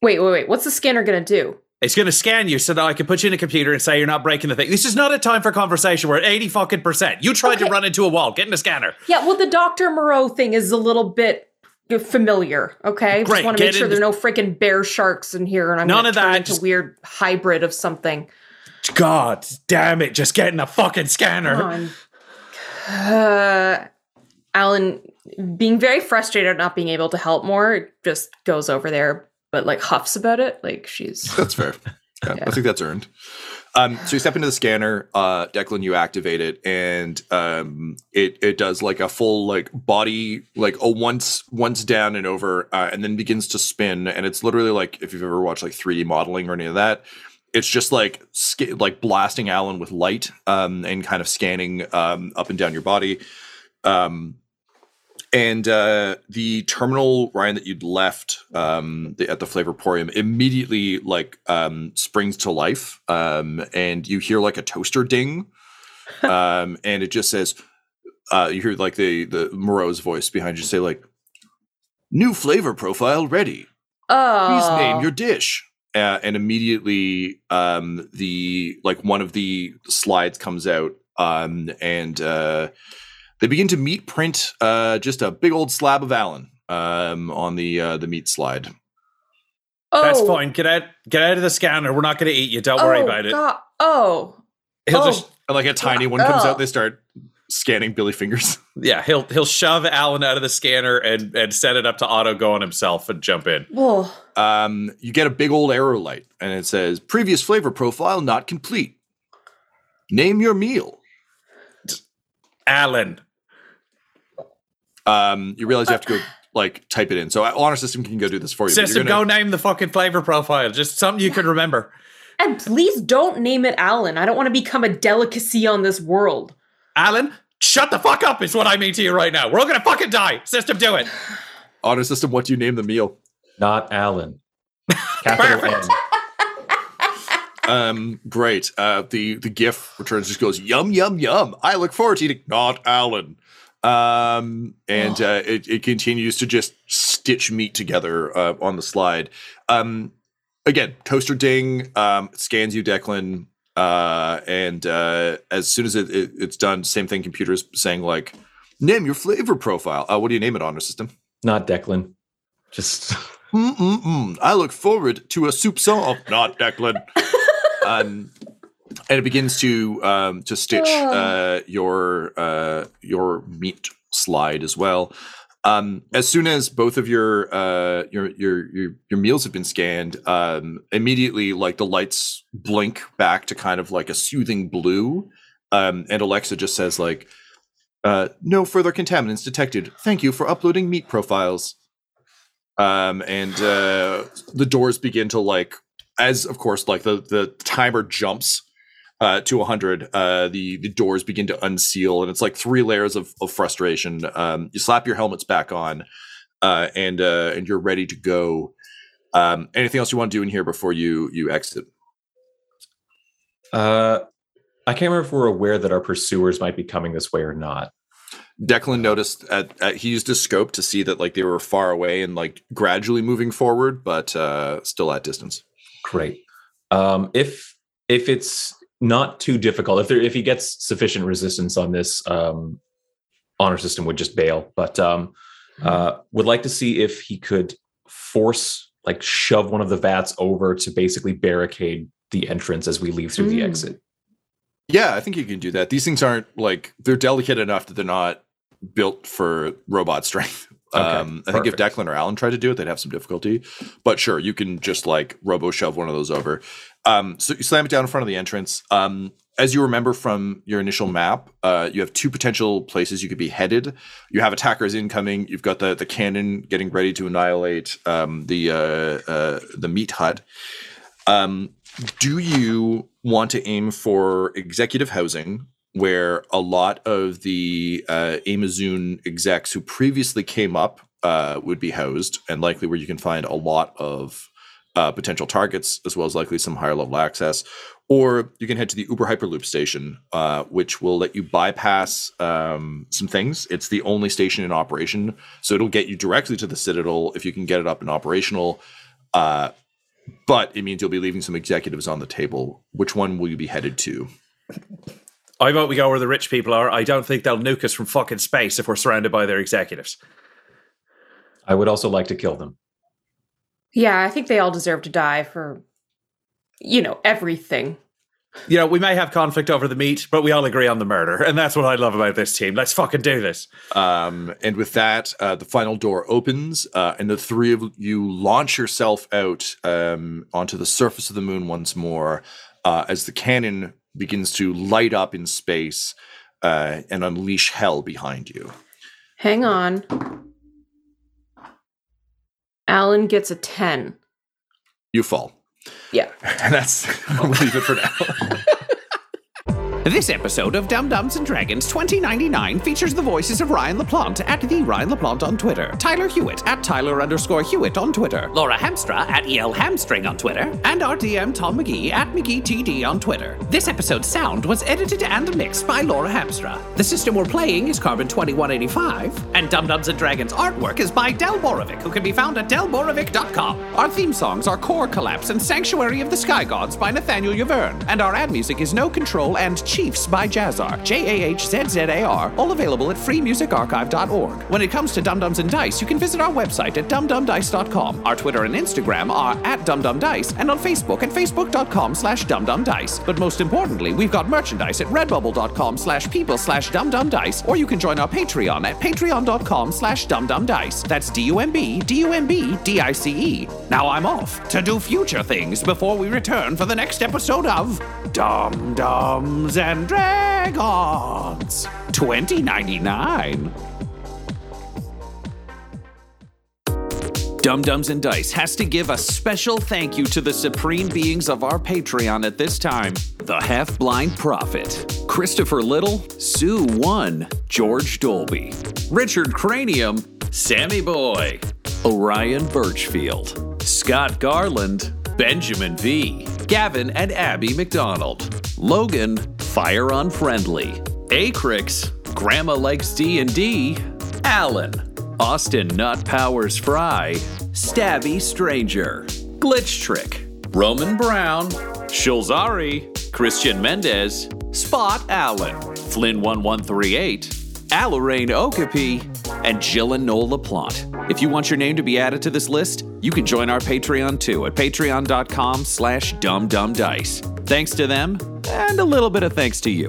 Wait, wait, wait. What's the scanner gonna do? It's going to scan you so that I can put you in a computer and say you're not breaking the thing. This is not a time for conversation. We're at 80 fucking percent. You tried to run into a wall. Get in a scanner. Yeah, well, the Doctor Moreau thing is a little bit familiar. Okay, Great, just want to make get sure in there's no freaking bear sharks in here, and I'm None of turn that, into just- weird hybrid of something. God damn it. Just get in a fucking scanner. Uh, Alan, being very frustrated at not being able to help more, just goes over there, but like huffs about it. Like she's That's fair. Yeah, Yeah. I think that's earned. Um, so you step into the scanner, uh, Declan, you activate it, and um, it it does like a full like body like a once once down and over, uh, and then begins to spin. And it's literally like if you've ever watched like 3D modeling or any of that, it's just like sca- like blasting Alan with light um, and kind of scanning um, up and down your body. Um, and uh, the terminal Ryan that you'd left um, the, at the Flavorporium immediately like um, springs to life, um, and you hear like a toaster ding, um, and it just says, uh, you hear like the the Moreau's voice behind you say like, "New flavor profile ready. oh, Please name your dish." Uh, and immediately, um, the like one of the slides comes out, um, and uh, they begin to meat print uh, just a big old slab of Alan um, on the uh, the meat slide. oh, That's fine. Get out get out of the scanner. We're not going to eat you. Don't worry oh, about it. God. Oh, He'll oh. just like a tiny one comes Oh. out, they start scanning Billy fingers. yeah, he'll he'll shove Alan out of the scanner and and set it up to auto go on himself and jump in. Whoa. Um, you get a big old arrow light, and it says "Previous flavor profile not complete. Name your meal." Alan. Um, you realize you have to go like type it in. So uh, honor system can go do this for you. System, gonna- go name the fucking flavor profile. Just something you can remember. And please don't name it Alan. I don't want to become a delicacy on this world. Alan, shut the fuck up is what I mean to you right now. We're all gonna fucking die. System, do it. honor system. What do you name the meal? Not Alan. Capital N. Um, great. Uh, the the GIF returns just goes yum yum yum. I look forward to eating. Not Alan. Um, and uh, it it continues to just stitch meat together uh, on the slide. Um, again, toaster ding. Um, scans you, Declan. Uh, and uh, as soon as it, it, it's done, same thing. Computer's saying like, name your flavor profile. Uh, what do you name it on our system? Not Declan. Just Mm-mm-mm. I look forward to a soup song. Not Declan. um, and it begins to um, to stitch uh, your uh, your meat slide as well. Um, as soon as both of your uh, your your your your meals have been scanned, um, immediately like the lights blink back to kind of like a soothing blue, um, and Alexa just says like, uh, "No further contaminants detected. Thank you for uploading meat profiles." um, and uh, the doors begin to like as of course like the the timer jumps uh, to 100 uh, the the doors begin to unseal and it's like three layers of, of frustration um, you slap your helmets back on uh, and uh, and you're ready to go um, anything else you want to do in here before you you exit uh I can't remember if we're aware that our pursuers might be coming this way or not. Declan noticed at, at he used his scope to see that like they were far away and like gradually moving forward but uh, still at distance Great. Um, if if it's not too difficult, if there if he gets sufficient resistance on this, um, honor system would just bail. But um, uh, would like to see if he could force like shove one of the vats over to basically barricade the entrance as we leave through the Mm. exit. Yeah, I think you can do that. These things aren't like they're delicate enough that they're not built for robot strength. Okay, um, I think if. Declan or Alan tried to do it, they'd have some difficulty. But sure, you can just like robo shove one of those over. Um, so you slam it down in front of the entrance. Um, as you remember from your initial map, uh, you have two potential places you could be headed. You have attackers incoming. You've got the the cannon getting ready to annihilate um, the uh, uh, the meat hut. Um, do you want to aim for executive housing, where a lot of the uh, Amazon execs who previously came up uh, would be housed, and likely where you can find a lot of uh, potential targets, as well as likely some higher level access? Or you can head to the Uber Hyperloop station, uh, which will let you bypass um, some things. It's the only station in operation, so it'll get you directly to the Citadel if you can get it up and operational. Uh, but it means you'll be leaving some executives on the table. Which one will you be headed to? I vote we go where the rich people are. I don't think they'll nuke us from fucking space if we're surrounded by their executives. I would also like to kill them. Yeah, I think they all deserve to die for, you know, everything. You know, we may have conflict over the meat, but we all agree on the murder. And that's what I love about this team. Let's fucking do this. Um, and with that, uh, the final door opens, uh, and the three of you launch yourself out um, onto the surface of the moon once more uh, as the cannon begins to light up in space uh, and unleash hell behind you. Hang on. Alan gets a 10. You fall. Yeah. And that's, we'll leave it for now. This episode of Dumb Dumbs and Dragons 2099 features the voices of Ryan LaPlante at the Ryan LaPlante on Twitter, Tyler Hewitt at Tyler underscore Hewitt on Twitter, Laura Hamstra at EL Hamstring on Twitter, and our DM Tom McGee at McGeeTD on Twitter. This episode's sound was edited and mixed by Laura Hamstra. The system we're playing is Carbon 2185, and Dumb Dumbs and Dragons artwork is by Del Borovic, who can be found at delborovic.com. Our theme songs are Core Collapse and Sanctuary of the Sky Gods by Nathaniel Yaverne, and our ad music is No Control and Chiefs by Jahzzar, J A H Z Z A R, all available at freemusicarchive.org. When it comes to Dumb Dumbs and Dice, you can visit our website at dumbdumbdice.com. Our Twitter and Instagram are at dumbdumbdice, and on Facebook at facebook.com slash dumbdumbdice. But most importantly, we've got merchandise at redbubble.com slash people slash dumbdumbdice, or you can join our Patreon at patreon.com slash dumbdumbdice. That's D-U-M-B, D-U-M-B, D-I-C-E. Now I'm off to do future things before we return for the next episode of Dumb Dumbs and Dragons 2099. Dumb Dumbs and Dice has to give a special thank you to the supreme beings of our Patreon at this time the Half Blind Prophet, Christopher Little, Sue One, George Dolby, Richard Cranium, Sammy Boy, Orion Birchfield, Scott Garland, Benjamin V, Gavin and Abby McDonald, Logan, Fire Unfriendly, Acrix, Grandma Likes D&D, Alan, Austin Nut Powers Fry, Stabby Stranger, Glitch Trick, Roman Brown, Shulzari, Christian Mendez, Spot Allen, Flynn1138, Alarain Okapi, and Jill and Noel LaPlante. If you want your name to be added to this list, you can join our Patreon too at patreon.com slash dumbdumbdice. Thanks to them, and a little bit of thanks to you.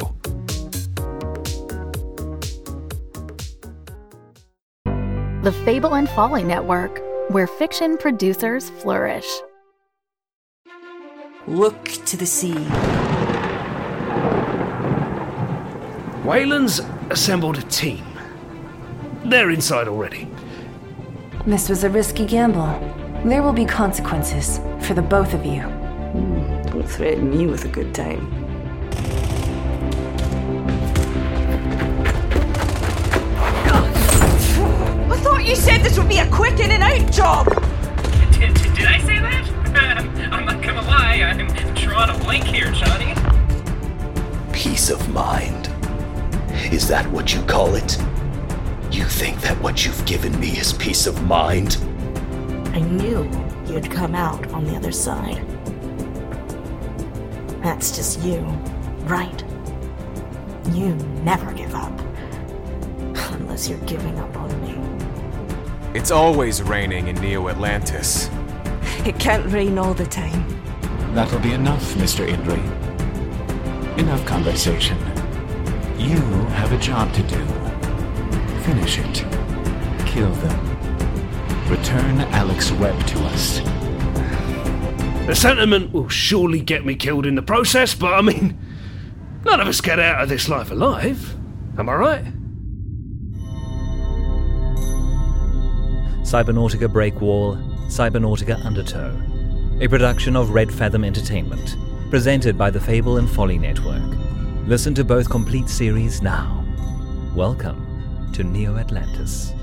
The Fable and Folly Network, where fiction producers flourish. Look to the sea. Wayland's assembled a team. They're inside already. This was a risky gamble. There will be consequences for the both of you. Hmm, Don't threaten me with a good time. Thought you said this would be a quick in and out job! Did, did, did I say that? I'm not gonna lie, I'm drawing a blank here, Johnny. Peace of mind. Is that what you call it? You think that what you've given me is peace of mind? I knew you'd come out on the other side. That's just you, right? You never give up. Unless you're giving up on me. It's always raining in Neo Atlantis. It can't rain all the time. That'll be enough, Mr. Indri. Enough conversation. You have a job to do. Finish it. Kill them. Return Alex Webb to us. The sentiment will surely get me killed in the process, but I mean, none of us get out of this life alive. Am I right? Cybernautica Breakwall, Cybernautica Undertow, a production of Red Fathom Entertainment, presented by the Fable and Folly Network. Listen to both complete series now. Welcome to Neo Atlantis.